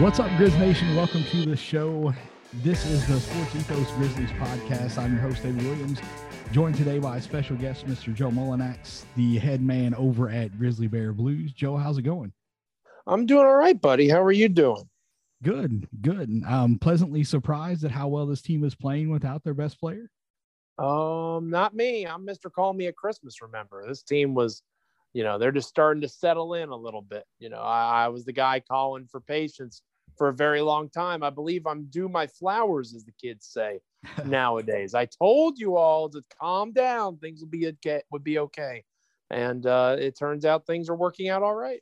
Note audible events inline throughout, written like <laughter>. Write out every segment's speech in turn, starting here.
What's up, Grizz Nation? Welcome to the show. This is the Sports Ethos Grizzlies podcast. I'm your host, David Williams, joined today by a special guest, Mr. Joe Mullinax, the head man over at Grizzly Bear Blues. Joe, how's it going? I'm doing all right, buddy. How are you doing? Good, good. I'm pleasantly surprised at how well this team is playing without their best player. Um, not me. I'm Mr. Call Me at Christmas. Remember, this team was, you know, they're just starting to settle in a little bit. You know, I, I was the guy calling for patience for a very long time. I believe I'm due my flowers, as the kids say <laughs> nowadays. I told you all to calm down. Things will be okay. Would be okay, and uh, it turns out things are working out all right.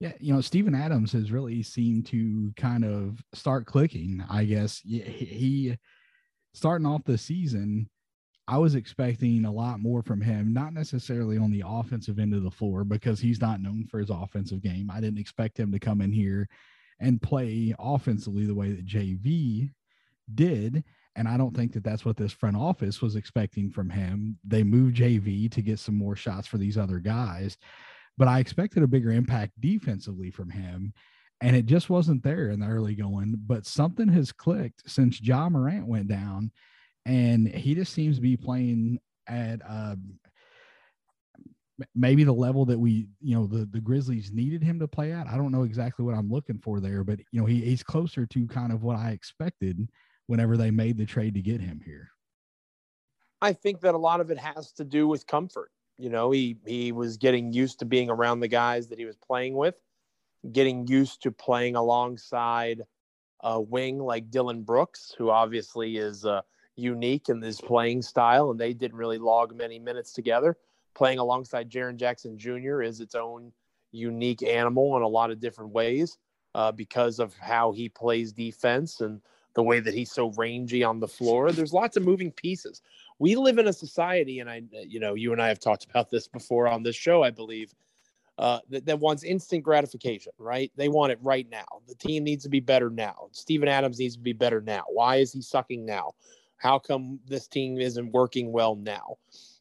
Yeah, you know, Steven Adams has really seemed to kind of start clicking. I guess he, he starting off the season. I was expecting a lot more from him, not necessarily on the offensive end of the floor because he's not known for his offensive game. I didn't expect him to come in here and play offensively the way that JV did. And I don't think that that's what this front office was expecting from him. They moved JV to get some more shots for these other guys, but I expected a bigger impact defensively from him. And it just wasn't there in the early going. But something has clicked since Ja Morant went down, and he just seems to be playing at uh, maybe the level that we, you know, the the Grizzlies needed him to play at. I don't know exactly what I'm looking for there, but you know, he, he's closer to kind of what I expected whenever they made the trade to get him here. I think that a lot of it has to do with comfort. You know, he he was getting used to being around the guys that he was playing with, getting used to playing alongside a wing like Dillon Brooks, who obviously is uh, unique in his playing style, and they didn't really log many minutes together. Playing alongside Jaren Jackson Jr. is its own unique animal in a lot of different ways uh, because of how he plays defense and the way that he's so rangy on the floor. There's lots of moving pieces. We live in a society, and I, you know, you and I have talked about this before on this show, I believe, uh, that, that wants instant gratification, right? They want it right now. The team needs to be better now. Steven Adams needs to be better now. Why is he sucking now? How come this team isn't working well now?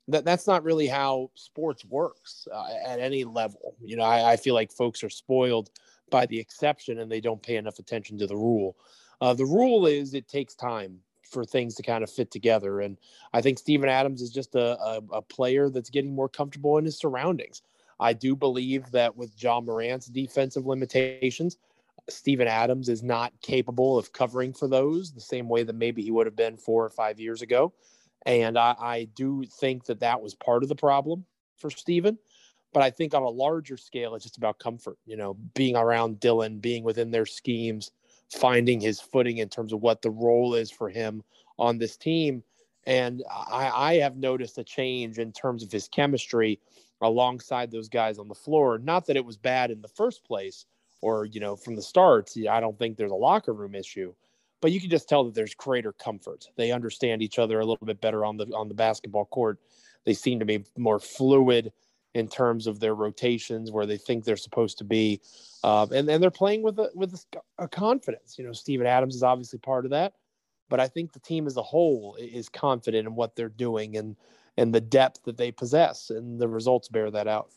That, that's not really how sports works uh, at any level. You know, I, I feel like folks are spoiled by the exception and they don't pay enough attention to the rule. Uh, the rule is it takes time for things to kind of fit together. And I think Steven Adams is just a, a, a, player that's getting more comfortable in his surroundings. I do believe that with Ja Morant's defensive limitations, Steven Adams is not capable of covering for those the same way that maybe he would have been four or five years ago. And I, I do think that that was part of the problem for Steven. But I think on a larger scale, it's just about comfort, you know, being around Dillon, being within their schemes, finding his footing in terms of what the role is for him on this team. And I, I, have noticed a change in terms of his chemistry alongside those guys on the floor. Not that it was bad in the first place or, you know, from the start. I don't think there's a locker room issue, but you can just tell that there's greater comfort. They understand each other a little bit better on the on the basketball court. They seem to be more fluid in terms of their rotations where they think they're supposed to be, uh, and and they're playing with a with a, a, confidence. You know, Steven Adams is obviously part of that, but I think the team as a whole is confident in what they're doing and and the depth that they possess, and the results bear that out.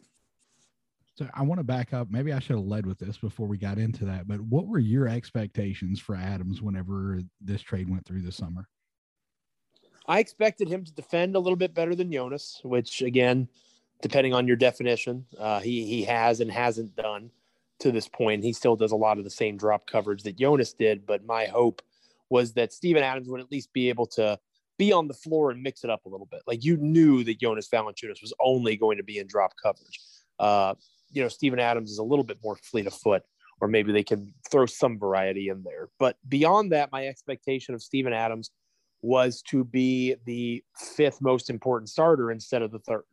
So I want to back up. Maybe I should have led with this before we got into that. But what were your expectations for Adams whenever this trade went through this summer? I expected him to defend a little bit better than Jonas, which again, depending on your definition, uh, he he has and hasn't done to this point. He still does a lot of the same drop coverage that Jonas did, but my hope was that Steven Adams would at least be able to be on the floor and mix it up a little bit. Like you knew that Jonas Valanciunas was only going to be in drop coverage. Uh, you know, Steven Adams is a little bit more fleet of foot, or maybe they can throw some variety in there. But beyond that, my expectation of Steven Adams was to be the fifth most important starter instead of the third.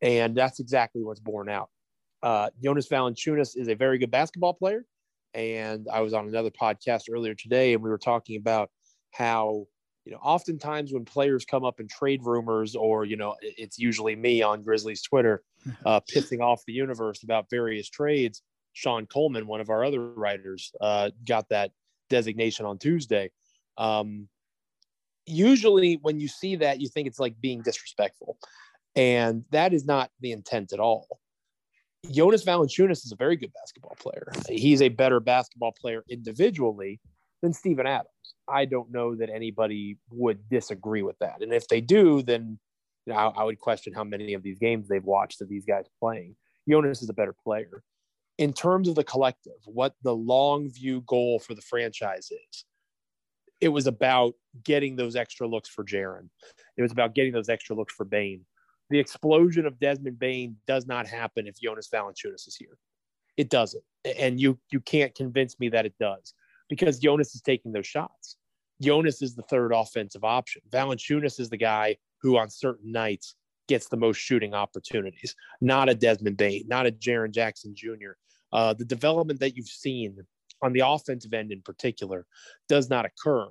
And that's exactly what's borne out. Uh, Jonas Valanciunas is a very good basketball player. And I was on another podcast earlier today, and we were talking about how, you know, oftentimes when players come up in trade rumors, or, you know, it's usually me on Grizzlies Twitter, <laughs> uh, pissing off the universe about various trades. Sean Coleman, one of our other writers, uh, got that designation on Tuesday. Um, usually when you see that, you think it's like being disrespectful. And that is not the intent at all. Jonas Valanciunas is a very good basketball player. He's a better basketball player individually than Steven Adams. I don't know that anybody would disagree with that. And if they do, then you know, I, I would question how many of these games they've watched of these guys playing. Jonas is a better player. In terms of the collective, what the long view goal for the franchise is, it was about getting those extra looks for Jaren. It was about getting those extra looks for Bane. The explosion of Desmond Bane does not happen if Jonas Valanciunas is here. It doesn't, and you you can't convince me that it does because Jonas is taking those shots. Jonas is the third offensive option. Valanciunas is the guy who, on certain nights, gets the most shooting opportunities. Not a Desmond Bane, not a Jaren Jackson Jr. Uh, the development that you've seen on the offensive end in particular does not occur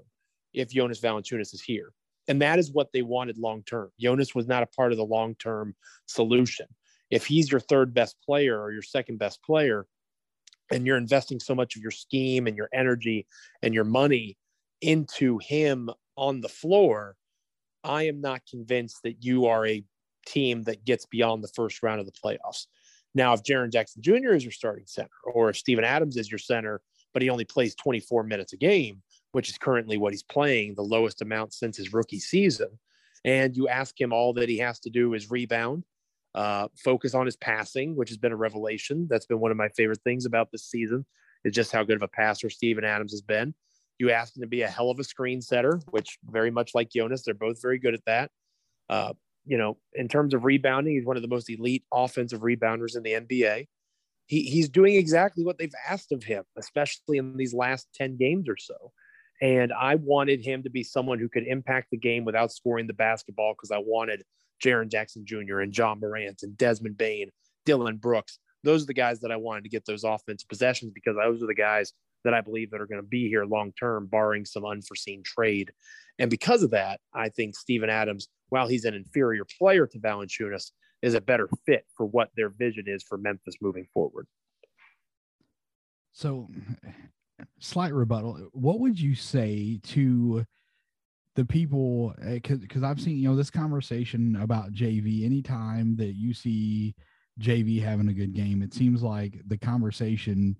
if Jonas Valanciunas is here. And that is what they wanted long term. Jonas was not a part of the long term solution. If he's your third best player or your second best player, and you're investing so much of your scheme and your energy and your money into him on the floor, I am not convinced that you are a team that gets beyond the first round of the playoffs. Now, if Jaren Jackson Jr. is your starting center, or if Steven Adams is your center, but he only plays 24 minutes a game, which is currently what he's playing, the lowest amount since his rookie season. And you ask him, all that he has to do is rebound, uh, focus on his passing, which has been a revelation. That's been one of my favorite things about this season, is just how good of a passer Steven Adams has been. You asked him to be a hell of a screen setter, which very much like Jonas, they're both very good at that. Uh, you know, in terms of rebounding, he's one of the most elite offensive rebounders in the NBA he, he's doing exactly what they've asked of him, especially in these last 10 games or so. And I wanted him to be someone who could impact the game without scoring the basketball because I wanted Jaren Jackson Jr. and Ja Morant and Desmond Bane, Dillon Brooks. Those are the guys that I wanted to get those offensive possessions because those are the guys that I believe that are going to be here long term, barring some unforeseen trade. And because of that, I think Steven Adams, while he's an inferior player to Valanciunas, is a better fit for what their vision is for Memphis moving forward. So, slight rebuttal. What would you say to the people? Because eh, I've seen, you know, this conversation about JV. Anytime that you see JV having a good game, it seems like the conversation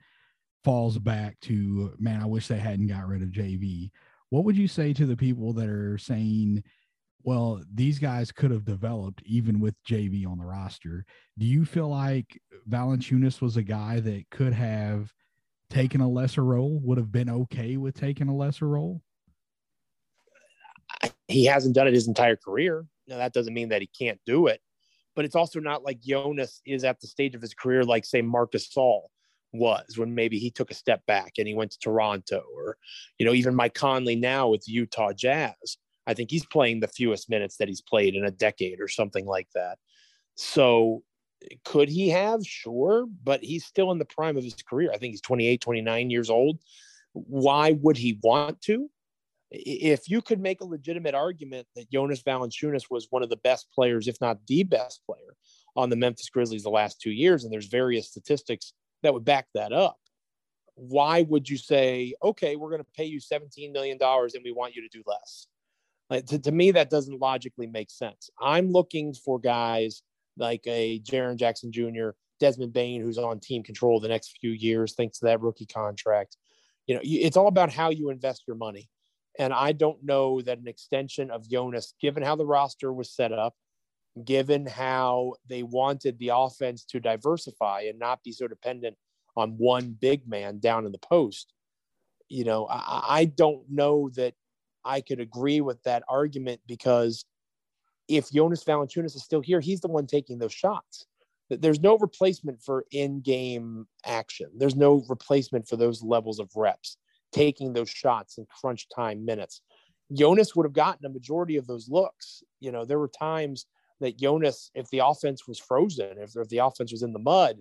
falls back to, man, I wish they hadn't got rid of JV. What would you say to the people that are saying, well, these guys could have developed even with JV on the roster. Do you feel like Valanciunas was a guy that could have taken a lesser role, would have been okay with taking a lesser role? He hasn't done it his entire career. Now, that doesn't mean that he can't do it, but it's also not like Jonas is at the stage of his career like, say, Marcus Gasol was when maybe he took a step back and he went to Toronto, or, you know, even Mike Conley now with Utah Jazz I think he's playing the fewest minutes that he's played in a decade or something like that. So could he have? Sure, but he's still in the prime of his career. I think he's 28, 29 years old. Why would he want to? If you could make a legitimate argument that Jonas Valanciunas was one of the best players, if not the best player, on the Memphis Grizzlies the last two years, and there's various statistics that would back that up, why would you say, okay, we're going to pay you $17 million and we want you to do less? Like, to, to me, that doesn't logically make sense. I'm looking for guys like a Jaren Jackson Jr., Desmond Bane, who's on team control the next few years, thanks to that rookie contract. You know, it's all about how you invest your money. And I don't know that an extension of Jonas, given how the roster was set up, given how they wanted the offense to diversify and not be so dependent on one big man down in the post, you know, I, I don't know that I could agree with that argument because if Jonas Valanciunas is still here, he's the one taking those shots. There's no replacement for in-game action. There's no replacement for those levels of reps, taking those shots in crunch time minutes. Jonas would have gotten a majority of those looks. You know, there were times that Jonas, if the offense was frozen, if, if the offense was in the mud,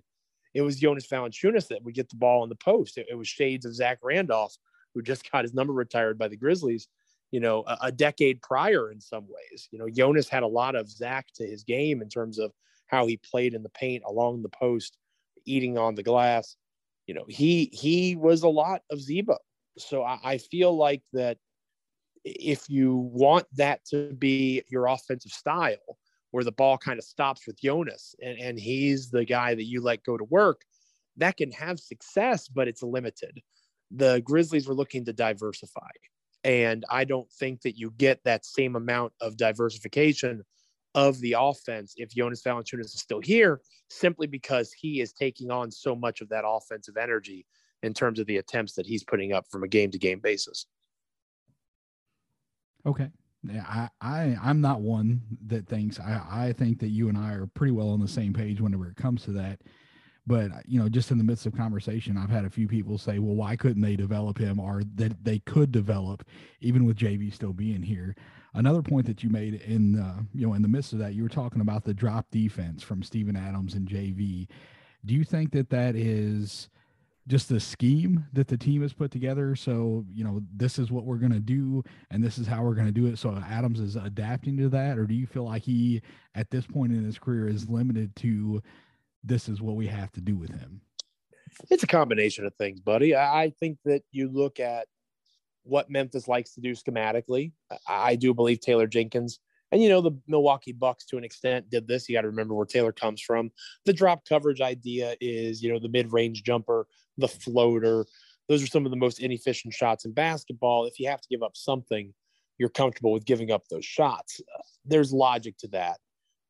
it was Jonas Valanciunas that would get the ball in the post. It, it, was shades of Zach Randolph, who just got his number retired by the Grizzlies, you know, a, a decade prior in some ways. You know, Jonas had a lot of Zach to his game in terms of how he played in the paint along the post, eating on the glass. You know, he he was a lot of Z-Bo. So I, I feel like that if you want that to be your offensive style, where the ball kind of stops with Jonas and, and he's the guy that you let go to work, that can have success, but it's limited. The Grizzlies were looking to diversify. And I don't think that you get that same amount of diversification of the offense if Jonas Valanciunas is still here, simply because he is taking on so much of that offensive energy in terms of the attempts that he's putting up from a game to game basis. Okay. Yeah, I, I I'm not one that thinks I, I think that you and I are pretty well on the same page whenever it comes to that. But you know, just in the midst of conversation, I've had a few people say, "Well, why couldn't they develop him?" Or that they could develop, even with JV still being here. Another point that you made in uh, you know in the midst of that, you were talking about the drop defense from Steven Adams and JV. Do you think that that is just the scheme that the team has put together. So, you know, this is what we're going to do and this is how we're going to do it. So, Adams is adapting to that, or do you feel like he, at this point in his career, is limited to this is what we have to do with him? It's a combination of things, buddy. I think that you look at what Memphis likes to do schematically. I do believe Taylor Jenkins and you know, the Milwaukee Bucks to an extent did this. You got to remember where Taylor comes from. The drop coverage idea is, you know, the mid-range jumper, the floater. Those are some of the most inefficient shots in basketball. If you have to give up something, you're comfortable with giving up those shots. there's logic to that.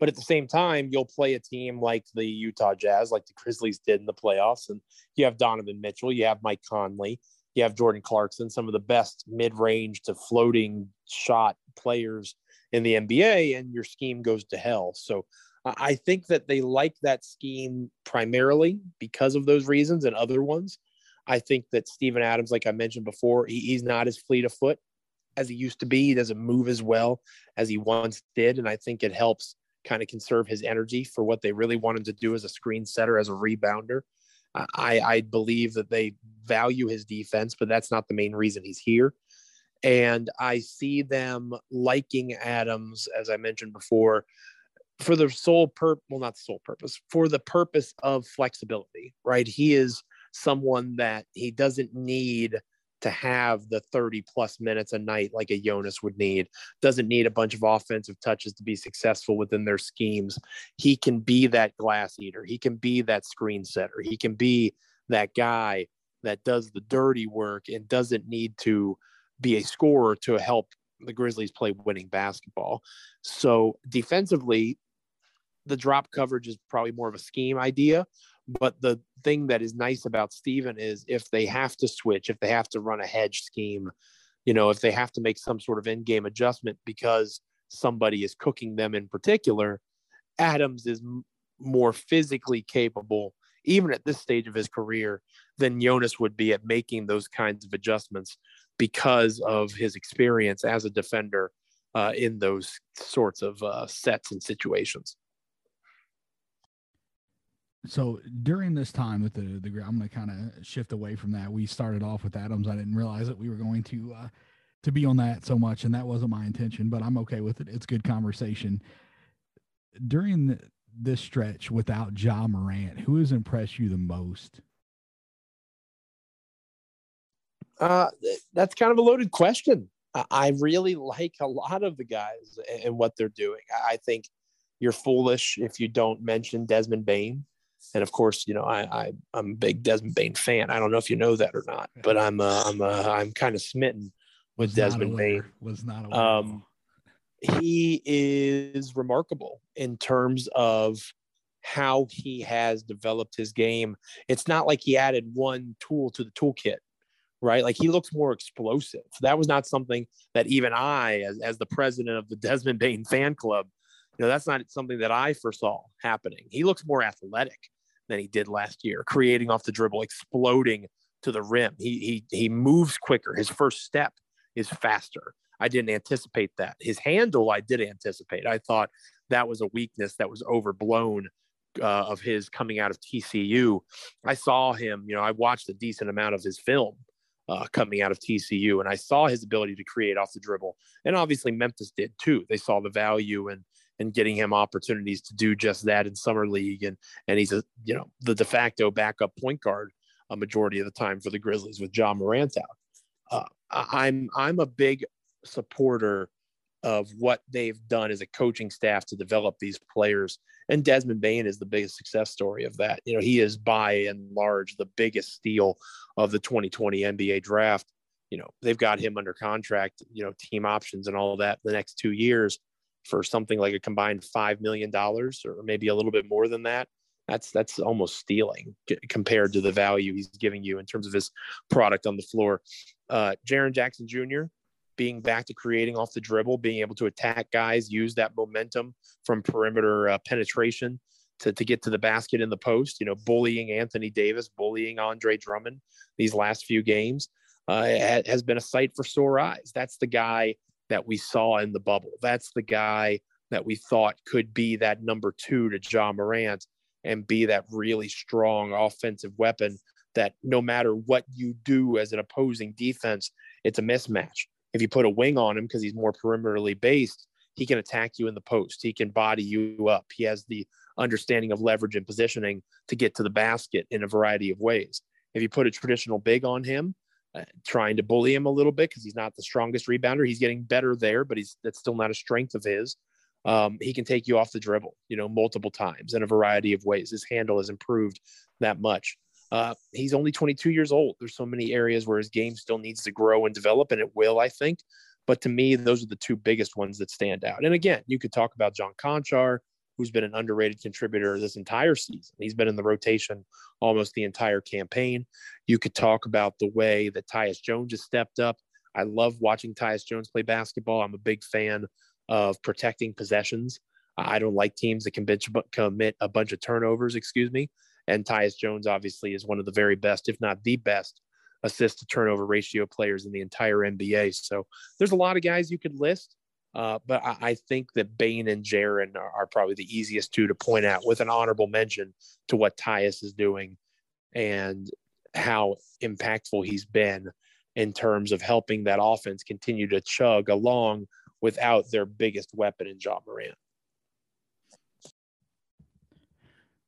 But at the same time, you'll play a team like the Utah Jazz, like the Grizzlies did in the playoffs, and you have Donovan Mitchell, you have Mike Conley, you have Jordan Clarkson, some of the best mid-range to floating shot players in the NBA and your scheme goes to hell. So I think that they like that scheme primarily because of those reasons and other ones. I think that Steven Adams, like I mentioned before, he, he's not as fleet of foot as he used to be. He doesn't move as well as he once did. And I think it helps kind of conserve his energy for what they really want him to do as a screen setter, as a rebounder. I, I believe that they value his defense, but that's not the main reason he's here. And I see them liking Adams, as I mentioned before, for the sole purpose, well, not the sole purpose, for the purpose of flexibility, right? He is someone that he doesn't need to have the 30 plus minutes a night like a Jonas would need. Doesn't need a bunch of offensive touches to be successful within their schemes. He can be that glass eater. He can be that screen setter. He can be that guy that does the dirty work and doesn't need to be a scorer to help the Grizzlies play winning basketball. So defensively, the drop coverage is probably more of a scheme idea. But the thing that is nice about Steven is if they have to switch, if they have to run a hedge scheme, you know, if they have to make some sort of in game adjustment because somebody is cooking them in particular, Adams is m- more physically capable, even at this stage of his career, than Jonas would be at making those kinds of adjustments because of his experience as a defender uh, in those sorts of uh, sets and situations. So during this time with the the I'm going to kind of shift away from that. We started off with Adams. I didn't realize that we were going to uh, to be on that so much, and that wasn't my intention. But I'm okay with it. It's good conversation. During the, this stretch without Ja Morant, who has impressed you the most? Uh, that's kind of a loaded question. I really like a lot of the guys and what they're doing. I think you're foolish if you don't mention Desmond Bane. And of course, you know, I, I I'm a big Desmond Bane fan. I don't know if you know that or not, but I'm uh, I'm uh, I'm kind of smitten with Was Desmond Bane. Was not aware. Um, he is remarkable in terms of how he has developed his game. It's not like he added one tool to the toolkit, right? Like he looks more explosive. That was not something that even I, as, as the president of the Desmond Bane fan club, you know, that's not something that I foresaw happening. He looks more athletic than he did last year, creating off the dribble, exploding to the rim. He he he moves quicker. His first step is faster. I didn't anticipate that. His handle, I did anticipate. I thought that was a weakness that was overblown uh, of his coming out of TCU. I saw him, you know, I watched a decent amount of his film uh, coming out of TCU, and I saw his ability to create off the dribble. And obviously, Memphis did too. They saw the value and and getting him opportunities to do just that in summer league, and and he's a you know the de facto backup point guard a majority of the time for the Grizzlies with Ja Morant out. Uh, I'm I'm a big supporter of what they've done as a coaching staff to develop these players. And Desmond Bane is the biggest success story of that. You know, he is by and large the biggest steal of the 2020 NBA draft. You know, they've got him under contract, you know, team options and all that the next two years for something like a combined $5 million or maybe a little bit more than that. That's that's almost stealing compared to the value he's giving you in terms of his product on the floor. Uh, Jaren Jackson Jr being back to creating off the dribble, being able to attack guys, use that momentum from perimeter uh, penetration to, to get to the basket in the post, you know, bullying Anthony Davis, bullying Andre Drummond these last few games uh, has been a sight for sore eyes. That's the guy that we saw in the bubble. That's the guy that we thought could be that number two to Ja Morant and be that really strong offensive weapon that no matter what you do as an opposing defense, it's a mismatch if you put a wing on him because he's more perimeterly based, he can attack you in the post. He can body you up. He has the understanding of leverage and positioning to get to the basket in a variety of ways. If you put a traditional big on him, uh, trying to bully him a little bit because he's not the strongest rebounder, he's getting better there, but he's that's still not a strength of his. Um, he can take you off the dribble, you know, multiple times in a variety of ways. His handle has improved that much. Uh, he's only 22 years old. There's so many areas where his game still needs to grow and develop, and it will, I think. But to me, those are the two biggest ones that stand out. And again, you could talk about John Konchar, who's been an underrated contributor this entire season. He's been in the rotation almost the entire campaign. You could talk about the way that Tyus Jones has stepped up. I love watching Tyus Jones play basketball. I'm a big fan of protecting possessions. I don't like teams that can commit a bunch of turnovers, excuse me. And Tyus Jones obviously is one of the very best, if not the best, assist to turnover ratio players in the entire NBA. So there's a lot of guys you could list, uh, but I, I think that Bane and Jaren are, are probably the easiest two to point out with an honorable mention to what Tyus is doing and how impactful he's been in terms of helping that offense continue to chug along without their biggest weapon in Ja Morant.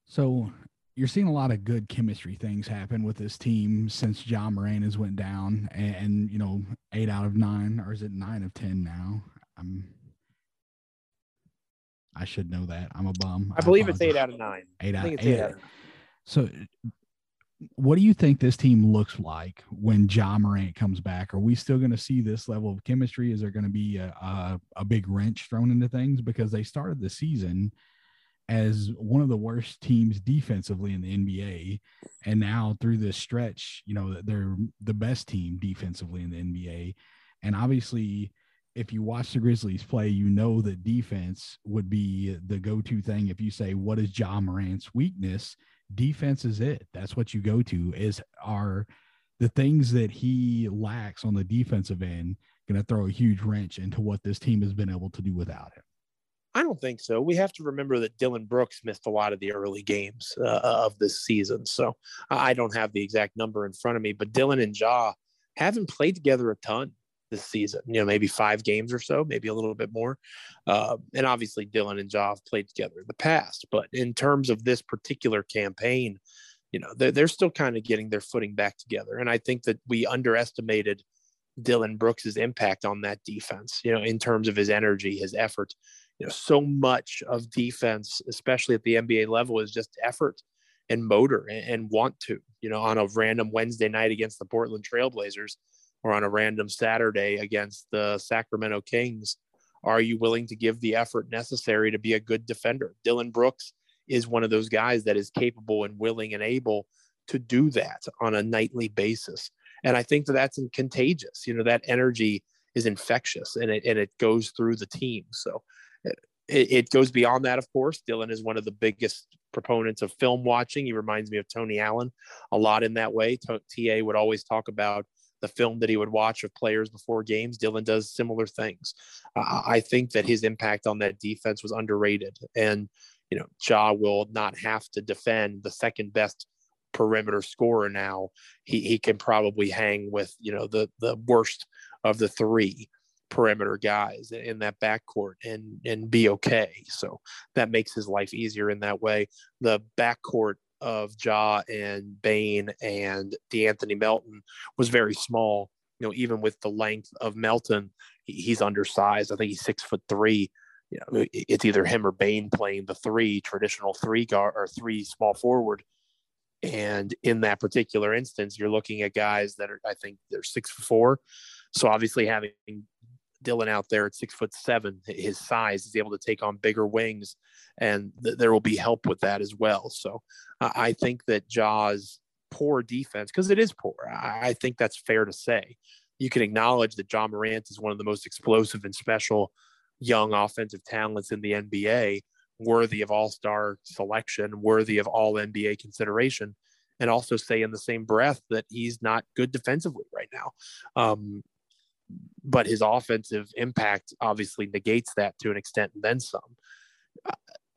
So you're seeing a lot of good chemistry things happen with this team since Ja Morant has went down, and, and you know, eight out of nine, or is it nine of ten now? I'm. I should know that. I'm a bum. I believe it's eight out of nine. Eight I out. think it's eight eight out- out nine. So, what do you think this team looks like when Ja Morant comes back? Are we still going to see this level of chemistry? Is there going to be a, a, a big wrench thrown into things because they started the season as one of the worst teams defensively in the NBA, and now through this stretch, you know they're the best team defensively in the NBA, and obviously. If you watch the Grizzlies play, you know that defense would be the go-to thing. If you say, "What is Ja Morant's weakness?" defense is it. That's what you go to is are the things that he lacks on the defensive end going to throw a huge wrench into what this team has been able to do without him. I don't think so. We have to remember that Dillon Brooks missed a lot of the early games uh, of this season. So I don't have the exact number in front of me, but Dillon and Ja haven't played together a ton this season. You know, maybe five games or so, maybe a little bit more. Uh, and obviously, Dillon and Ja have played together in the past. But in terms of this particular campaign, you know, they're, they're still kind of getting their footing back together. And I think that we underestimated Dillon Brooks's impact on that defense, you know, in terms of his energy, his effort. You know, so much of defense, especially at the NBA level, is just effort and motor and, and want to, you know, on a random Wednesday night against the Portland Trailblazers or on a random Saturday against the Sacramento Kings. Are you willing to give the effort necessary to be a good defender? Dillon Brooks is one of those guys that is capable and willing and able to do that on a nightly basis. And I think that that's contagious. You know, that energy is infectious and it, and it goes through the team. So it, it goes beyond that, of course. Dillon is one of the biggest proponents of film watching. He reminds me of Tony Allen a lot in that way. TA would always talk about the film that he would watch of players before games. Dillon does similar things. Uh, I think that his impact on that defense was underrated. And, you know, Ja will not have to defend the second best perimeter scorer now. He, he can probably hang with, you know, the, the worst of the three perimeter guys in that backcourt and and be okay. So that makes his life easier in that way. The backcourt of Ja and Bane and De'Anthony Melton was very small. You know, even with the length of Melton, he's undersized. I think he's six foot three. You know, it's either him or Bane playing the three traditional three guard or three small forward. And in that particular instance, you're looking at guys that are, I think, they're six four. So obviously, having Dillon out there at six foot seven, his size is able to take on bigger wings, and th- there will be help with that as well. So I think that Ja's poor defense, because it is poor, I-, I think that's fair to say. You can acknowledge that Ja Morant is one of the most explosive and special young offensive talents in the NBA, worthy of all star selection, worthy of all NBA consideration and also say in the same breath that he's not good defensively right now. Um, but his offensive impact obviously negates that to an extent and then some. Uh,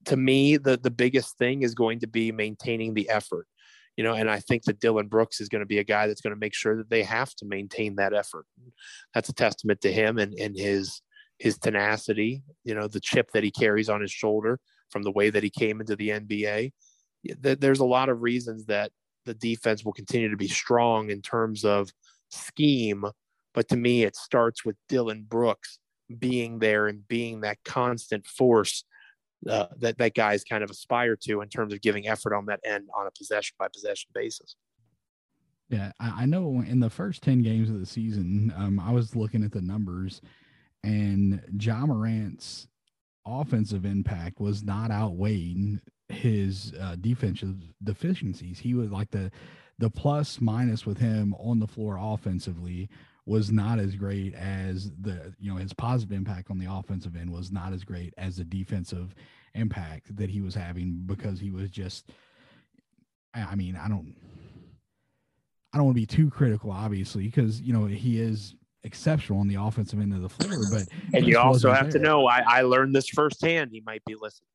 to me, the the biggest thing is going to be maintaining the effort, you know, and I think that Dillon Brooks is going to be a guy that's going to make sure that they have to maintain that effort. That's a testament to him and and his his tenacity, you know, the chip that he carries on his shoulder from the way that he came into the NBA. There's a lot of reasons that the defense will continue to be strong in terms of scheme but to me, it starts with Dillon Brooks being there and being that constant force uh, that that guys kind of aspire to in terms of giving effort on that end on a possession by possession basis. Yeah, I, I know in the first 10 games of the season, um, I was looking at the numbers and Ja Morant's offensive impact was not outweighing his uh, defensive deficiencies. He was like the the plus minus with him on the floor offensively was not as great as the you know his positive impact on the offensive end was not as great as the defensive impact that he was having because he was just I mean I don't I don't want to be too critical obviously because you know he is exceptional on the offensive end of the floor but and you also have there. to know I, I learned this firsthand he might be listening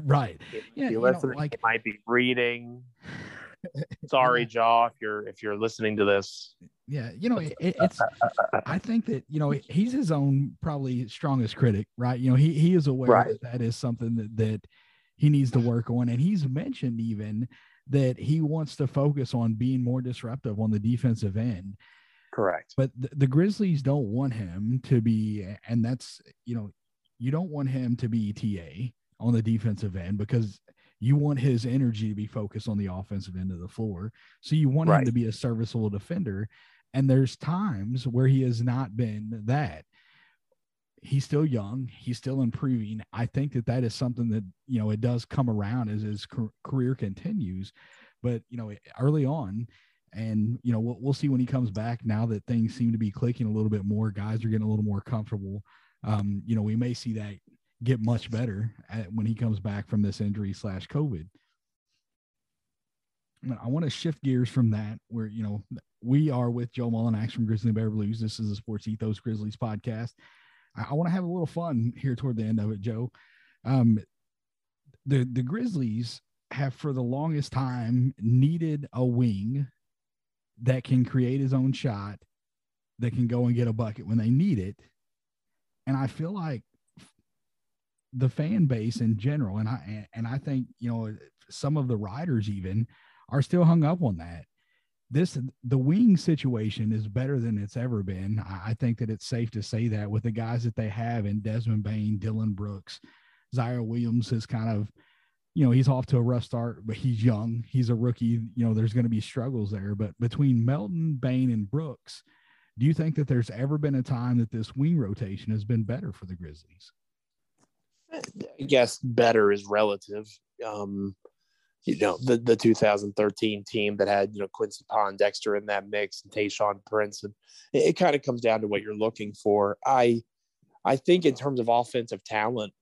<laughs> right yeah you listening know, like, he might be reading <laughs> sorry yeah. Ja if you're if you're listening to this yeah you know it, it's i think that you know he's his own probably strongest critic right you know he he is aware right. that that is something that that he needs to work on and he's mentioned even that he wants to focus on being more disruptive on the defensive end correct but the, the grizzlies don't want him to be and that's you know you don't want him to be ta on the defensive end because you want his energy to be focused on the offensive end of the floor. So you want right. him to be a serviceable defender. And there's times where he has not been that. He's still young. He's still improving. I think that that is something that, you know, it does come around as his career continues. But, you know, early on, and, you know, we'll, we'll see when he comes back now that things seem to be clicking a little bit more. Guys are getting a little more comfortable. Um, you know, we may see that get much better when he comes back from this injury slash COVID. I want to shift gears from that, where you know we are with Joe Mullinax from Grizzly Bear Blues. This is a Sports Ethos Grizzlies podcast. I, I want to have a little fun here toward the end of it, Joe. Um, the the Grizzlies have for the longest time needed a wing that can create his own shot, that can go and get a bucket when they need it. And I feel like the fan base in general, and I and I think you know some of the riders even are still hung up on that. This the wing situation is better than it's ever been. I, think that it's safe to say that with the guys that they have in Desmond Bane, Dillon Brooks, Ziaire Williams has kind of you know, he's off to a rough start, but he's young. He's a rookie. You know, there's going to be struggles there. But between Melton, Bane, and Brooks, do you think that there's ever been a time that this wing rotation has been better for the Grizzlies? I guess better is relative. Um, you know, the, the 2013 team that had, you know, Quincy Pondexter in that mix and Tayshaun Prince. And it, it kind of comes down to what you're looking for. I I think in terms of offensive talent,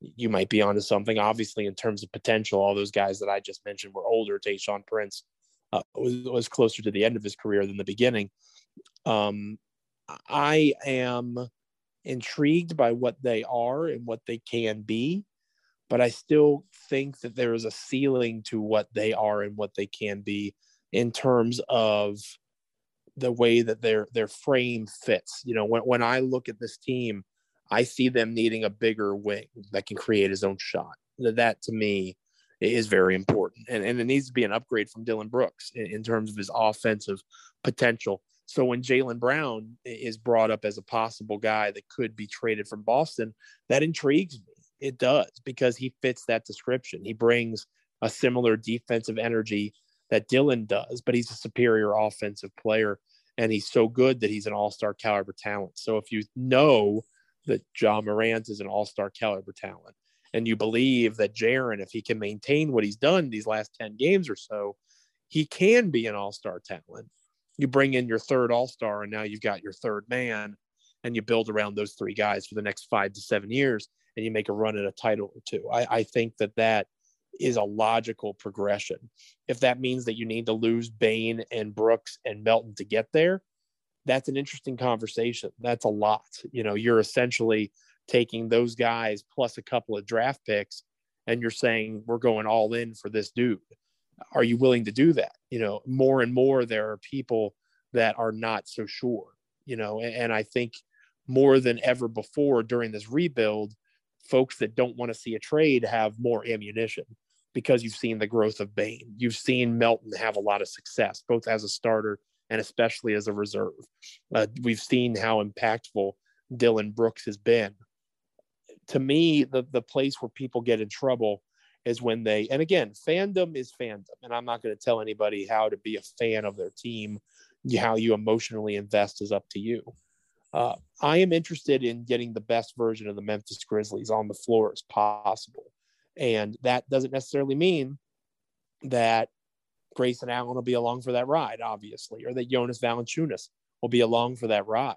you might be onto something. Obviously, in terms of potential, all those guys that I just mentioned were older. Tayshaun Prince uh, was, was closer to the end of his career than the beginning. Um, I am intrigued by what they are and what they can be, but I still think that there is a ceiling to what they are and what they can be in terms of the way that their their frame fits. You know, when when I look at this team, I see them needing a bigger wing that can create his own shot. That to me is very important. And, and it needs to be an upgrade from Dillon Brooks in, in terms of his offensive potential. So when Jaylen Brown is brought up as a possible guy that could be traded from Boston, that intrigues me. It does because he fits that description. He brings a similar defensive energy that Dillon does, but he's a superior offensive player and he's so good that he's an all-star caliber talent. So if you know that Ja Morant is an all-star caliber talent. And you believe that Jaren, if he can maintain what he's done these last 10 games or so, he can be an all-star talent. You bring in your third all-star, and now you've got your third man, and you build around those three guys for the next five to seven years, and you make a run at a title or two. I, I think that that is a logical progression. If that means that you need to lose Bane and Brooks and Melton to get there, that's an interesting conversation. That's a lot. You know, you're essentially taking those guys plus a couple of draft picks and you're saying we're going all in for this dude. Are you willing to do that? You know, more and more there are people that are not so sure, you know, and, and I think more than ever before during this rebuild, folks that don't want to see a trade have more ammunition because you've seen the growth of Bane. You've seen Melton have a lot of success, both as a starter and especially as a reserve. Uh, we've seen how impactful Dillon Brooks has been. To me, the, the place where people get in trouble is when they, and again, fandom is fandom. And I'm not going to tell anybody how to be a fan of their team. How you emotionally invest is up to you. Uh, I am interested in getting the best version of the Memphis Grizzlies on the floor as possible. And that doesn't necessarily mean that Grayson Allen will be along for that ride, obviously, or that Jonas Valanciunas will be along for that ride.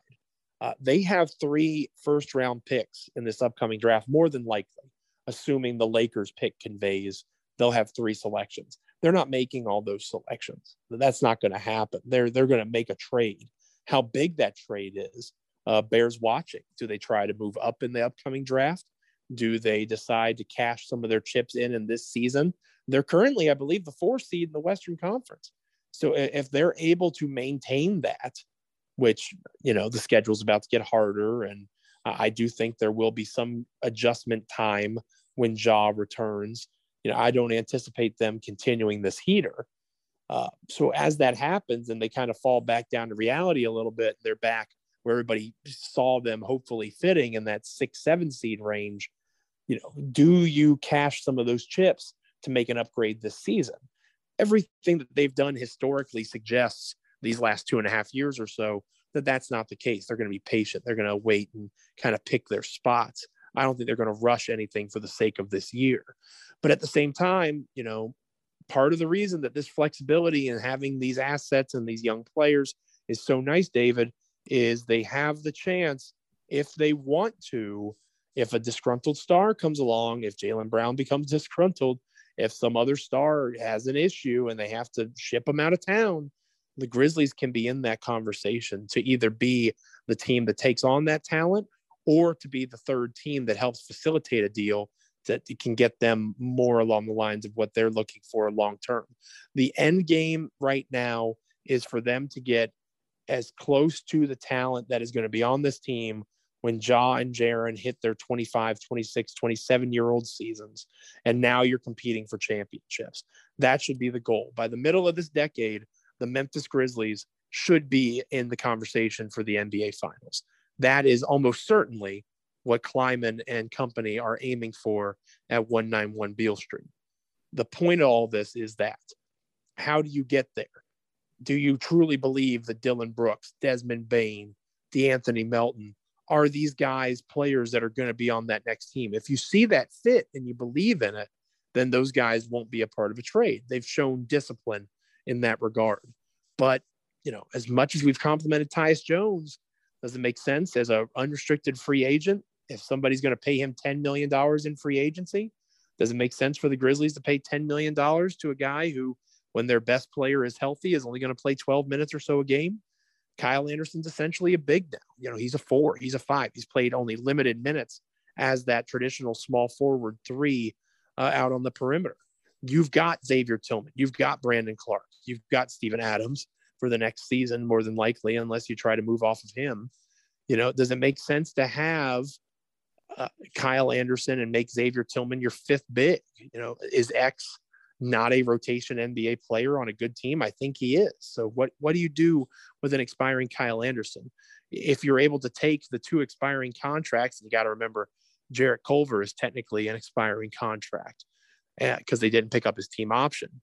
Uh, they have three first round picks in this upcoming draft, more than likely, assuming the Lakers pick conveys, they'll have three selections. They're not making all those selections. That's not going to happen. They're they're going to make a trade. How big that trade is uh, bears watching. Do they try to move up in the upcoming draft? Do they decide to cash some of their chips in in this season they're currently, I believe, the fourth seed in the Western Conference. So if they're able to maintain that, which you know the schedule's about to get harder, and I do think there will be some adjustment time when Ja returns. You know, I don't anticipate them continuing this heater. Uh, so as that happens, and they kind of fall back down to reality a little bit, they're back where everybody saw them hopefully fitting in that six, seven seed range. You know, do you cash some of those chips to make an upgrade this season. Everything that they've done historically suggests these last two and a half years or so that that's not the case. They're going to be patient. They're going to wait and kind of pick their spots. I don't think they're going to rush anything for the sake of this year. But at the same time, you know, part of the reason that this flexibility and having these assets and these young players is so nice, David, is they have the chance if they want to. If a disgruntled star comes along, if Jaylen Brown <laughs> becomes disgruntled, if some other star has an issue and they have to ship them out of town, the Grizzlies can be in that conversation to either be the team that takes on that talent or to be the third team that helps facilitate a deal that can get them more along the lines of what they're looking for long term. The end game right now is for them to get as close to the talent that is going to be on this team when Ja and Jaren hit their 25, 26, 27 year old seasons. And now you're competing for championships. That should be the goal. By the middle of this decade, the Memphis Grizzlies should be in the conversation for the NBA Finals. That is almost certainly what Kleiman and company are aiming for at 191 Beale Street. the point of all this is that how do you get there? Do you truly believe that Dillon Brooks, Desmond Bane, DeAnthony Melton are these guys players that are going to be on that next team? If you see that fit and you believe in it, then those guys won't be a part of a trade. They've shown discipline in that regard. But, you know, as much as we've complimented Tyus Jones, does it make sense as a unrestricted free agent? If somebody's going to pay him $10 million in free agency, does it make sense for the Grizzlies to pay $10 million to a guy who, when their best player is healthy, is only going to play 12 minutes or so a game? Kyle Anderson's essentially a big now. You know, he's a four, he's a five. He's played only limited minutes as that traditional small forward three uh, out on the perimeter. You've got Xavier Tillman, you've got Brandon Clarke, you've got Steven Adams for the next season, more than likely, unless you try to move off of him. You know, does it make sense to have uh, Kyle Anderson and make Xavier Tillman your fifth big? You know, is X not a rotation NBA player on a good team? I think he is. So what what do you do with an expiring Kyle Anderson? If you're able to take the two expiring contracts, and you got to remember Jarrett Culver is technically an expiring contract because they didn't pick up his team option.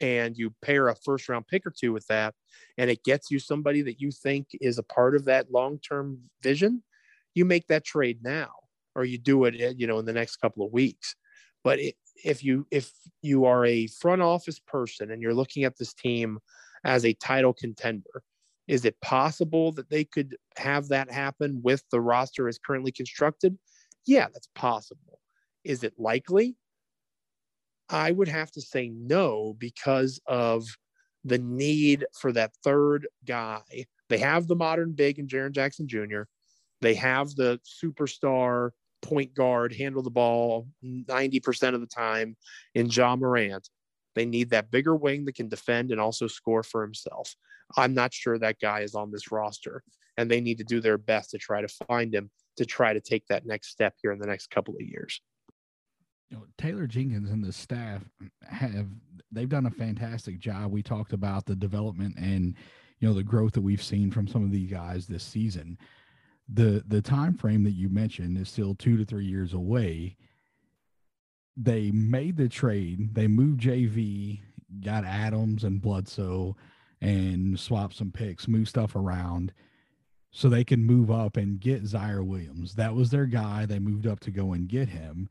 And you pair a first round pick or two with that, and it gets you somebody that you think is a part of that long term vision. You make that trade now, or you do it, eh, you know, in the next couple of weeks. But it, if you if you are a front office person and you're looking at this team as a title contender, is it possible that they could have that happen with the roster as currently constructed? Yeah, that's possible. Is it likely? I would have to say no because of the need for that third guy. They have the modern big in Jaren Jackson Jr. They have the superstar point guard, handle the ball 90% of the time in Ja Morant. They need that bigger wing that can defend and also score for himself. I'm not sure that guy is on this roster, and they need to do their best to try to find him to try to take that next step here in the next couple of years. You know, Taylor Jenkins and the staff have they've done a fantastic job. We talked about the development and you know the growth that we've seen from some of these guys this season. The the time frame that you mentioned is still two to three years away. They made the trade. They moved JV, got Adams and Bledsoe, and swapped some picks, moved stuff around so they can move up and get Ziaire Williams. That was their guy. They moved up to go and get him.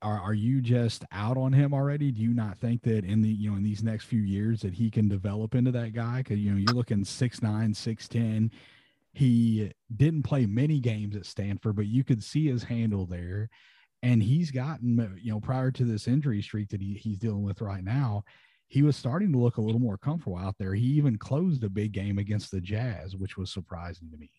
Are, are you just out on him already? Do you not think that in the you know in these next few years that he can develop into that guy? Because you know you're looking six nine, six ten. He didn't play many games at Stanford, but you could see his handle there, and he's gotten you know prior to this injury streak that he, he's dealing with right now he was starting to look a little more comfortable out there. He even closed a big game against the Jazz, which was surprising to me.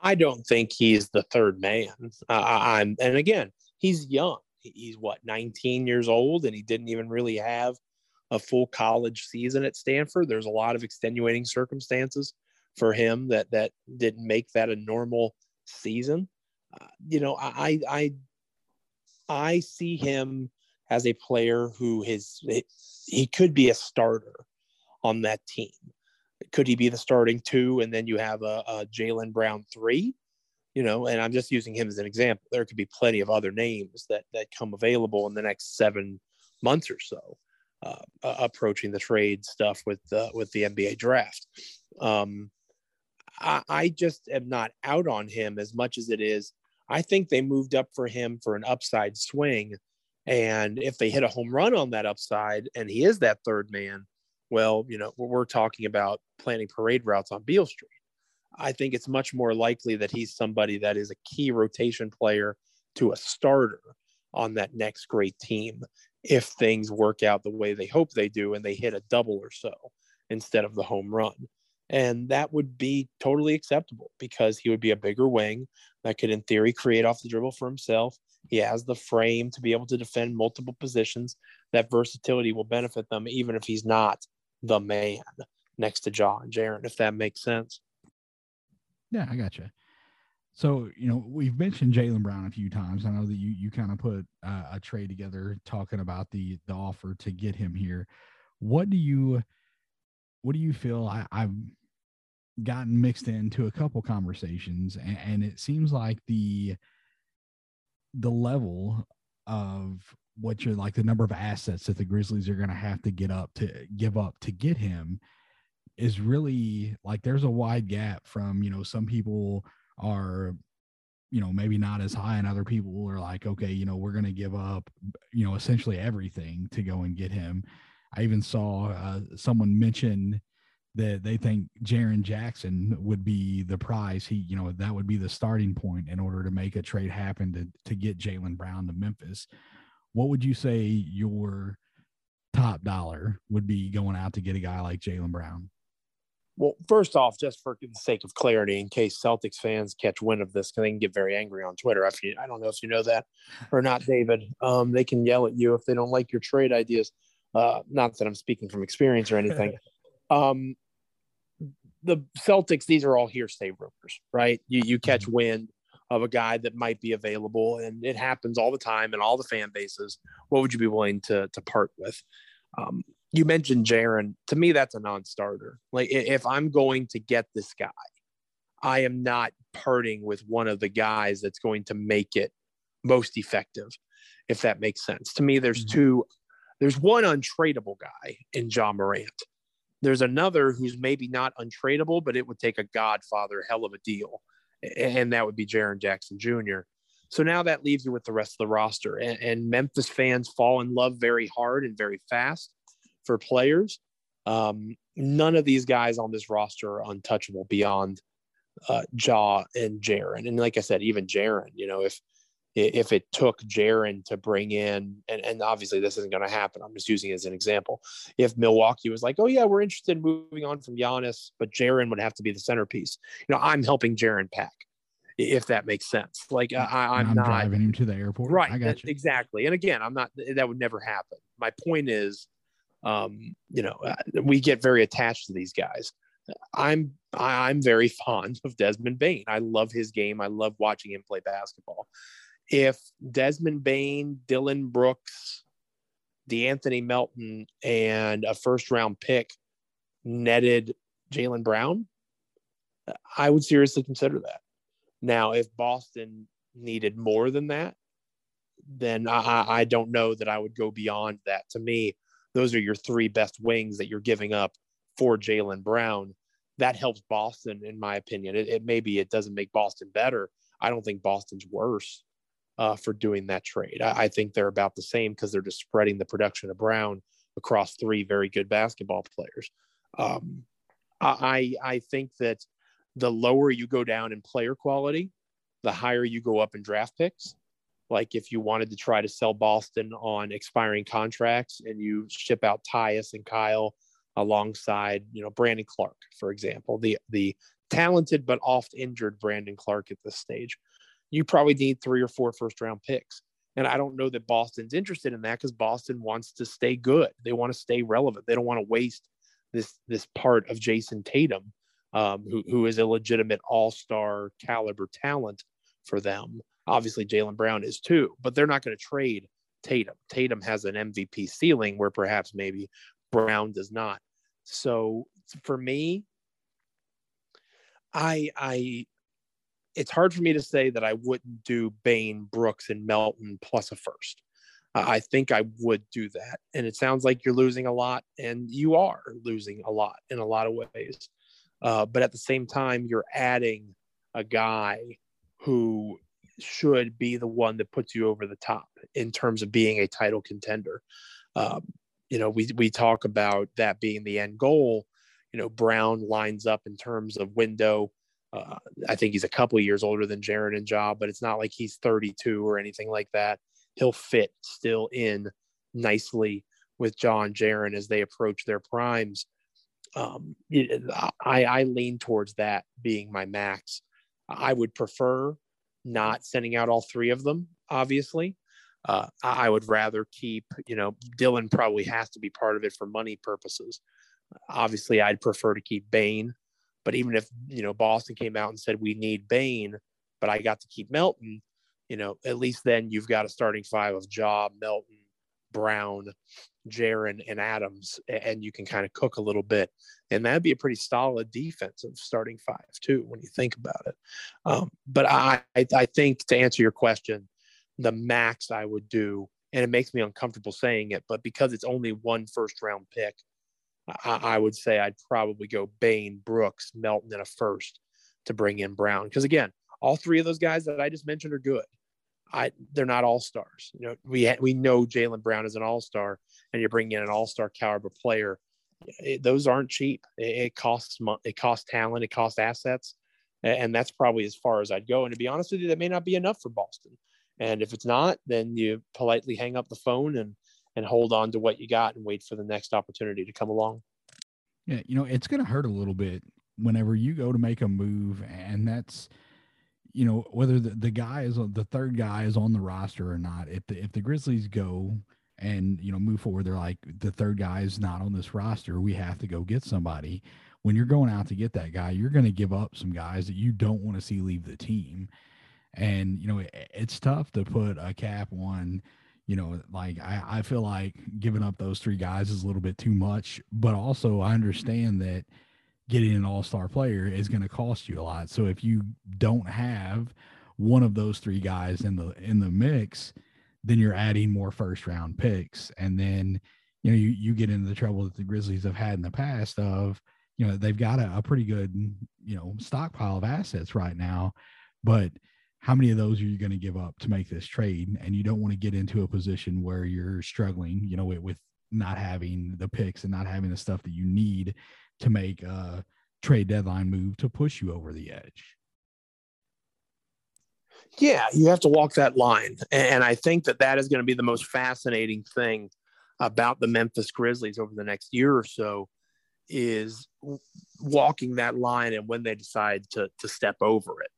I don't think he's the third man. Uh, I'm, and again, he's young. He's what 19 years old, and he didn't even really have a full college season at Stanford. There's a lot of extenuating circumstances for him that that didn't make that a normal season. Uh, you know, I I I see him as a player who his he could be a starter on that team. Could he be the starting two, and then you have a, a Jaylen Brown three? You know, and I'm just using him as an example. There could be plenty of other names that that come available in the next seven months or so, uh, uh, approaching the trade stuff with the with the NBA draft. Um, I, I just am not out on him as much as it is. I think they moved up for him for an upside swing and if they hit a home run on that upside and he is that third man, well, you know, we're talking about planning parade routes on Beale Street. I think it's much more likely that he's somebody that is a key rotation player to a starter on that next great team if things work out the way they hope they do and they hit a double or so instead of the home run. And that would be totally acceptable because he would be a bigger wing that could, in theory, create off the dribble for himself. He has the frame to be able to defend multiple positions. That versatility will benefit them, even if he's not the man next to Ja and Jaren, if that makes sense. Yeah, I gotcha. So, you know, we've mentioned Jaylen Brown a few times. I know that you you kind of put uh, a trade together talking about the the offer to get him here. What do you what do you feel? I, I've gotten mixed into a couple conversations, and, and it seems like the the level of what you're like the number of assets that the Grizzlies are going to have to get up to give up to get him is really like there's a wide gap from you know some people are you know maybe not as high and other people are like okay you know we're going to give up you know essentially everything to go and get him i even saw uh, someone mention that they think Jaren Jackson would be the prize. He, you know, that would be the starting point in order to make a trade happen to to get Jaylen Brown to Memphis. What would you say your top dollar would be going out to get a guy like Jaylen Brown? Well, first off, just for the sake of clarity, in case Celtics fans catch wind of this, because they can get very angry on Twitter. If you, I don't know if you know that or not, David. Um, they can yell at you if they don't like your trade ideas. Uh, not that I'm speaking from experience or anything. <laughs> um, the Celtics, these are all hearsay rumors, right? You you catch mm-hmm. wind of a guy that might be available, and it happens all the time in all the fan bases. What would you be willing to to part with? Um, you mentioned Jaren. To me, that's a non-starter. Like if I'm going to get this guy, I am not parting with one of the guys that's going to make it most effective, if that makes sense. To me, there's mm-hmm. two. There's one untradeable guy in Ja Morant there's another who's maybe not untradeable, but it would take a godfather hell of a deal. And that would be Jaren Jackson Jr. So now that leaves you with the rest of the roster. And, and Memphis fans fall in love very hard and very fast for players. Um, none of these guys on this roster are untouchable beyond uh, Ja and Jaren. And like I said, even Jaren, you know, if if it took Jaren to bring in, and, and obviously this isn't going to happen. I'm just using it as an example. If Milwaukee was like, oh yeah, we're interested in moving on from Giannis, but Jaren would have to be the centerpiece. You know, I'm helping Jaren pack, if that makes sense. Like I, am not driving him to the airport. Right. I got you. Exactly. And again, I'm not. That would never happen. My point is, um, you know, uh, we get very attached to these guys. I'm I'm very fond of Desmond Bane. I love his game. I love watching him play basketball if Desmond Bane, Dillon Brooks, De'Anthony Melton, and a first round pick netted Jaylen Brown, I would seriously consider that. Now, if Boston needed more than that, then I, I don't know that I would go beyond that. To me, those are your three best wings that you're giving up for Jaylen Brown. That helps Boston, in my opinion. It, it maybe it doesn't make Boston better. I don't think Boston's worse uh, for doing that trade. I, I think they're about the same because they're just spreading the production of Brown across three very good basketball players. Um, I I think that the lower you go down in player quality, the higher you go up in draft picks. Like if you wanted to try to sell Boston on expiring contracts and you ship out Tyus and Kyle alongside, you know, Brandon Clarke, for example, the the talented but oft injured Brandon Clarke at this stage you probably need three or four first round picks. And I don't know that Boston's interested in that because Boston wants to stay good. They want to stay relevant. They don't want to waste this this part of Jayson Tatum, um, who who is a legitimate all star caliber talent for them. Obviously, Jaylen Brown is too, but they're not going to trade Tatum. Tatum has an MVP ceiling where perhaps maybe Brown does not. So for me, I I it's hard for me to say that I wouldn't do Bane, Brooks, and Melton plus a first. I think I would do that. And it sounds like you're losing a lot, and you are losing a lot in a lot of ways. Uh, but at the same time, you're adding a guy who should be the one that puts you over the top in terms of being a title contender. Um, you know, we we talk about that being the end goal. You know, Brown lines up in terms of window uh, I think he's a couple years older than Jaren and Ja, but it's not like he's 32 or anything like that. He'll fit still in nicely with Ja Jaren as they approach their primes. Um, I, I lean towards that being my max. I would prefer not sending out all three of them, obviously. Uh, I would rather keep, you know, Dillon probably has to be part of it for money purposes. Obviously, I'd prefer to keep Bane but even if you know Boston came out and said we need Bane, but I got to keep Melton, you know, at least then you've got a starting five of Ja, Melton, Brown, Jaren, and Adams, and you can kind of cook a little bit, and that'd be a pretty solid defensive starting five too when you think about it. Um, but I, I think to answer your question, the max I would do and it makes me uncomfortable saying it, but because it's only one first round pick, I, I would say I'd probably go Bane, Brooks, Melton, and a first to bring in Brown. Because again, all three of those guys that I just mentioned are good. I they're not all stars. You know, we we know Jaylen Brown is an all star, and you're bringing in an all star caliber player. It, those aren't cheap. It, it costs it costs talent, it costs assets, and that's probably as far as I'd go. And to be honest with you, that may not be enough for Boston. And if it's not, then you politely hang up the phone and and hold on to what you got and wait for the next opportunity to come along. Yeah, you know, it's going to hurt a little bit whenever you go to make a move and that's you know whether the, the guy is the third guy is on the roster or not if the if the grizzlies go and you know move forward they're like the third guy is not on this roster we have to go get somebody when you're going out to get that guy you're going to give up some guys that you don't want to see leave the team and you know it, it's tough to put a cap on you know like I, I feel like giving up those three guys is a little bit too much but also i understand that getting an all-star player is going to cost you a lot. So if you don't have one of those three guys in the in the mix then you're adding more first round picks. And then you know you, you get into the trouble that the grizzlies have had in the past of you know they've got a, a pretty good you know stockpile of assets right now. But how many of those are you going to give up to make this trade? And you don't want to get into a position where you're struggling, you know, with, not having the picks and not having the stuff that you need to make a trade deadline move to push you over the edge. Yeah, you have to walk that line. And I think that that is going to be the most fascinating thing about the Memphis Grizzlies over the next year or so is walking that line and when they decide to to step over it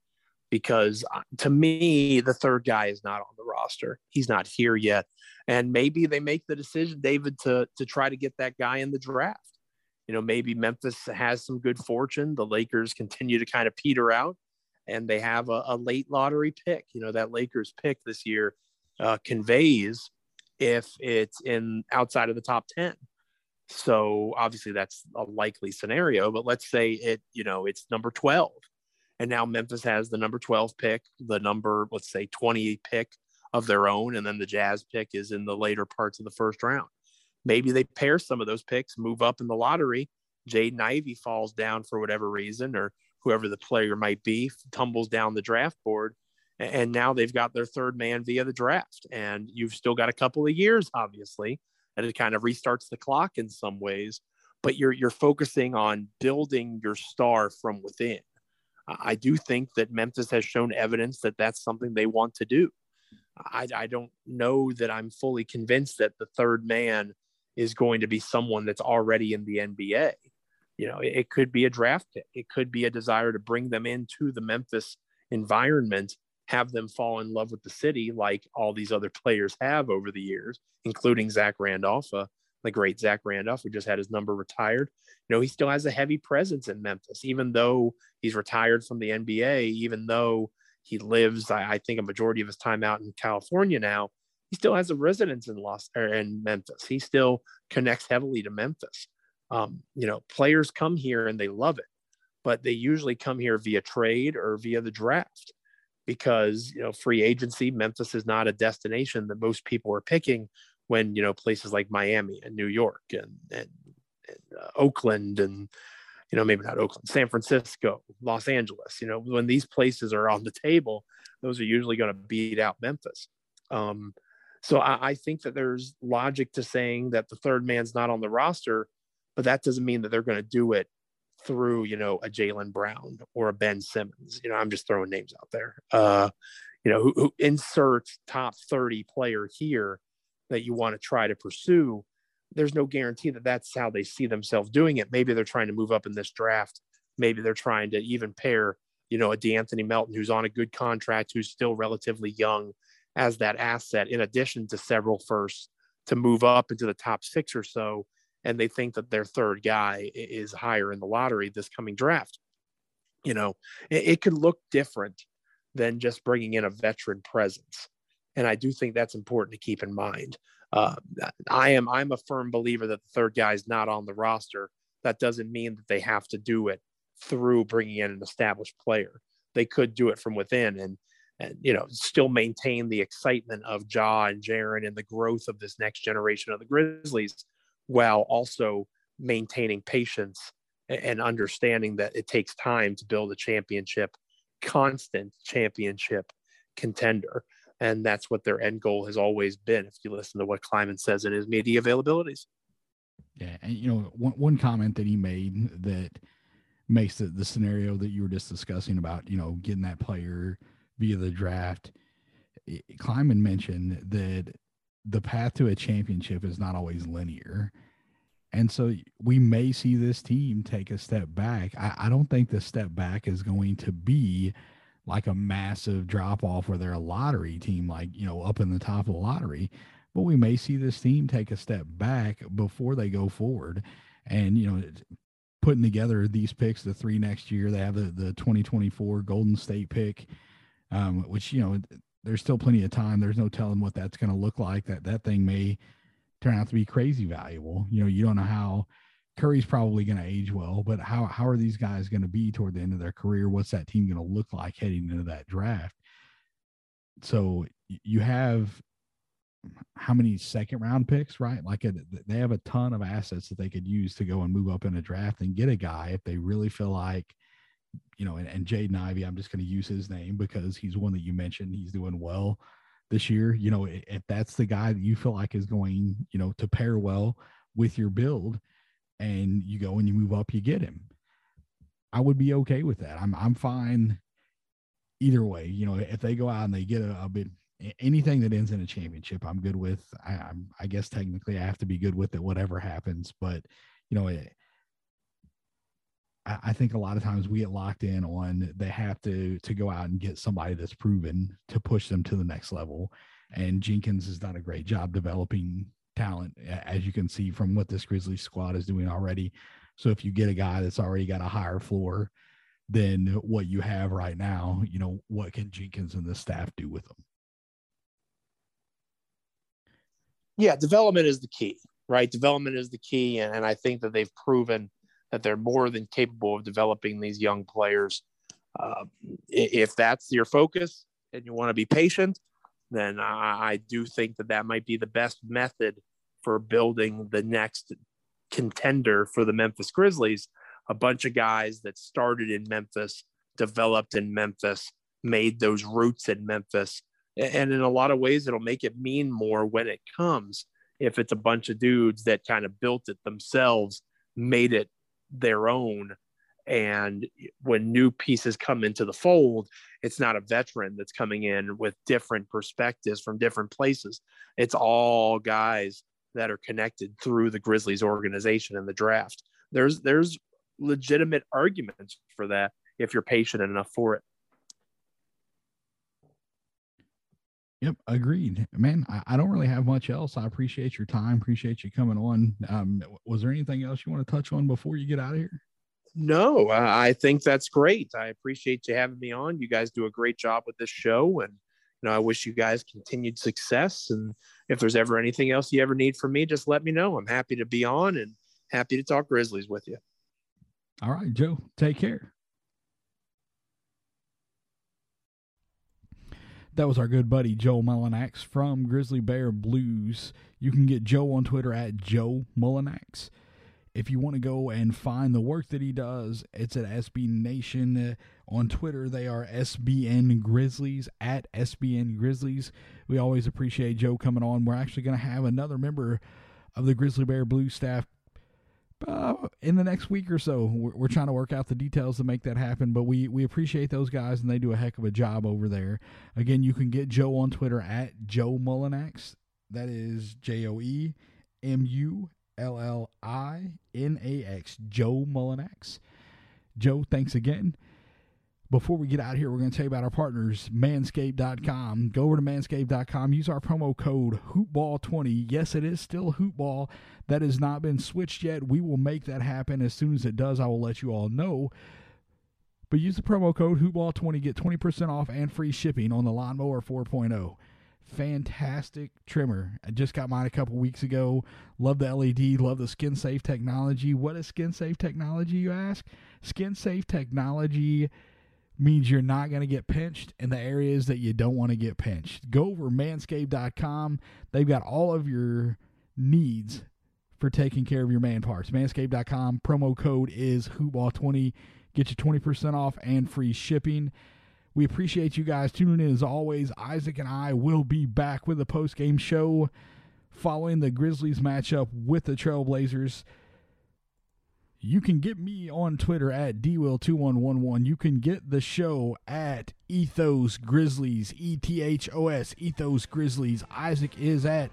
because uh, to me, the third guy is not on the roster. He's not here yet. And maybe they make the decision, David, to, to try to get that guy in the draft. You know, maybe Memphis has some good fortune. The Lakers continue to kind of peter out and they have a, a late lottery pick. You know, that Lakers pick this year uh, conveys if it's in outside of the top 10. So obviously that's a likely scenario, but let's say it, you know, it's number 12 and now Memphis has the number 12 pick, the number, let's say 20 pick of their own. And then the Jazz pick is in the later parts of the first round. Maybe they pair some of those picks, move up in the lottery. Jaden Ivey falls down for whatever reason, or whoever the player might be tumbles down the draft board. And now they've got their third man via the draft. And you've still got a couple of years, obviously, and it kind of restarts the clock in some ways. But you're you're focusing on building your star from within I do think that Memphis has shown evidence that that's something they want to do. I, I don't know that I'm fully convinced that the third man is going to be someone that's already in the NBA. You know, it, it could be a draft pick. It could be a desire to bring them into the Memphis environment, have them fall in love with the city like all these other players have over the years, including Zach Randolph, the great Zach Randolph, who just had his number retired. You know, he still has a heavy presence in Memphis, even though he's retired from the NBA, even though he lives, I, I think, a majority of his time out in California now. He still has a residence in Los or in Memphis. He still connects heavily to Memphis. Um, you know, players come here and they love it, but they usually come here via trade or via the draft because you know free agency memphis is not a destination that most people are picking when you know places like Miami and New York and and, and uh, Oakland and you know maybe not Oakland, San Francisco, Los Angeles. You know when these places are on the table, those are usually going to beat out Memphis. Um, so I, I think that there's logic to saying that the third man's not on the roster, but that doesn't mean that they're going to do it through you know a Jaylen Brown or a Ben Simmons. You know I'm just throwing names out there. Uh, you know who, who inserts top 30 player here that you want to try to pursue, there's no guarantee that that's how they see themselves doing it. Maybe they're trying to move up in this draft. Maybe they're trying to even pair, you know, a De'Anthony Melton who's on a good contract, who's still relatively young, as that asset, in addition to several firsts to move up into the top six or so. And they think that their third guy is higher in the lottery this coming draft. You know, it, it could look different than just bringing in a veteran presence and I do think that's important to keep in mind. Uh, I am I'm a firm believer that the third guy is not on the roster. That doesn't mean that they have to do it through bringing in an established player. They could do it from within, and and you know still maintain the excitement of Ja and Jaren and the growth of this next generation of the Grizzlies, while also maintaining patience and understanding that it takes time to build a championship, constant championship contender. And that's what their end goal has always been. If you listen to what Kleiman says in his media availabilities. Yeah. And, you know, one, one comment that he made that makes the, the scenario that you were just discussing about, you know, getting that player via the draft. Kleiman mentioned that the path to a championship is not always linear. And so we may see this team take a step back. I, I don't think the step back is going to be like a massive drop off where they're a lottery team, like, you know, up in the top of the lottery. But we may see this team take a step back before they go forward. And, you know, putting together these picks, the three next year, they have the, the 2024 Golden State pick, um, which, you know, there's still plenty of time. There's no telling what that's going to look like. That that thing may turn out to be crazy valuable. You know, you don't know how Curry's probably going to age well, but how how are these guys going to be toward the end of their career? What's that team going to look like heading into that draft? So you have how many second round picks, right? Like uh, a, they have a ton of assets that they could use to go and move up in a draft and get a guy if they really feel like, you know, and, and Jaden Ivey, I'm just going to use his name because he's one that you mentioned. He's doing well this year. You know, if that's the guy that you feel like is going, you know, to pair well with your build, and you go and you move up, you get him. I would be okay with that. I'm I'm fine either way. You know, if they go out and they get a, a bit anything that ends in a championship, I'm good with. I, am I guess technically I have to be good with it, whatever happens. But you know, it, I think a lot of times we get locked in on they have to to go out and get somebody that's proven to push them to the next level. And Jenkins has done a great job developing talent, as you can see from what this Grizzly squad is doing already. So if you get a guy that's already got a higher floor than what you have right now, you know what can Jenkins and the staff do with them? Yeah, development is the key, right? Development is the key, and, and I think that they've proven that they're more than capable of developing these young players. Uh, if that's your focus and you want to be patient, then I, I, do think that that might be the best method for building the next contender for the Memphis Grizzlies. A bunch of guys that started in Memphis, developed in Memphis, made those roots in Memphis. And in a lot of ways, it'll make it mean more when it comes if it's a bunch of dudes that kind of built it themselves, made it their own. And when new pieces come into the fold, it's not a veteran that's coming in with different perspectives from different places. It's all guys that are connected through the Grizzlies organization and the draft. There's there's legitimate arguments for that if you're patient enough for it. Yep, agreed, man. I, I, don't really have much else. I appreciate your time. Appreciate you coming on. Um, was there anything else you want to touch on before you get out of here? No, I think that's great. I appreciate you having me on. You guys do a great job with this show, and you know I wish you guys continued success. And if there's ever anything else you ever need from me, just let me know. I'm happy to be on and happy to talk Grizzlies with you. All right, Joe. Take care. That was our good buddy Joe Mullinax from Grizzly Bear Blues. You can get Joe on Twitter at Joe Mullinax. If you want to go and find the work that he does, it's at SB Nation. On Twitter, they are SBN Grizzlies at SBN Grizzlies. We always appreciate Joe coming on. We're actually going to have another member of the Grizzly Bear Blue staff uh, in the next week or so. We're, we're, trying to work out the details to make that happen, but we, we appreciate those guys and they do a heck of a job over there. Again, you can get Joe on Twitter at Joe Mullinax. That is J O E M U L L I N A X. Joe Mullinax. Joe, thanks again. Before we get out here, we're going to tell you about our partners, manscaped.com. Go over to manscaped.com, use our promo code HoopBall20. Yes, it is still HoopBall. That has not been switched yet. We will make that happen. As soon as it does, I will let you all know. But use the promo code HoopBall20, get 20% off and free shipping on the Lawnmower 4.0 fantastic trimmer. I just got mine a couple weeks ago. Love the LED, love the skin safe technology. What is skin safe technology, you ask? Skin safe technology means you're not going to get pinched in the areas that you don't want to get pinched. Go over manscaped.com. They've got all of your needs for taking care of your man parts. Manscaped.com. Promo code is HoopBall20. Get you 20% off and free shipping. We appreciate you guys tuning in as always. Isaac and I will be back with a post game show following the Grizzlies matchup with the Trailblazers. You can get me on Twitter at dwill2111. You can get the show at Ethos Grizzlies, E T H O S, Ethos Grizzlies. Isaac is at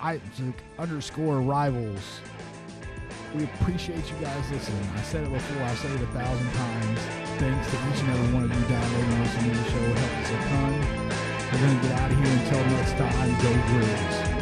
Isaac underscore rivals. We appreciate you guys listening. I said it before, I said it a thousand times. Thanks to each and every one of you downloading and listening to the show. It helps us a ton. We're going to get out of here until next time. Go Grizz.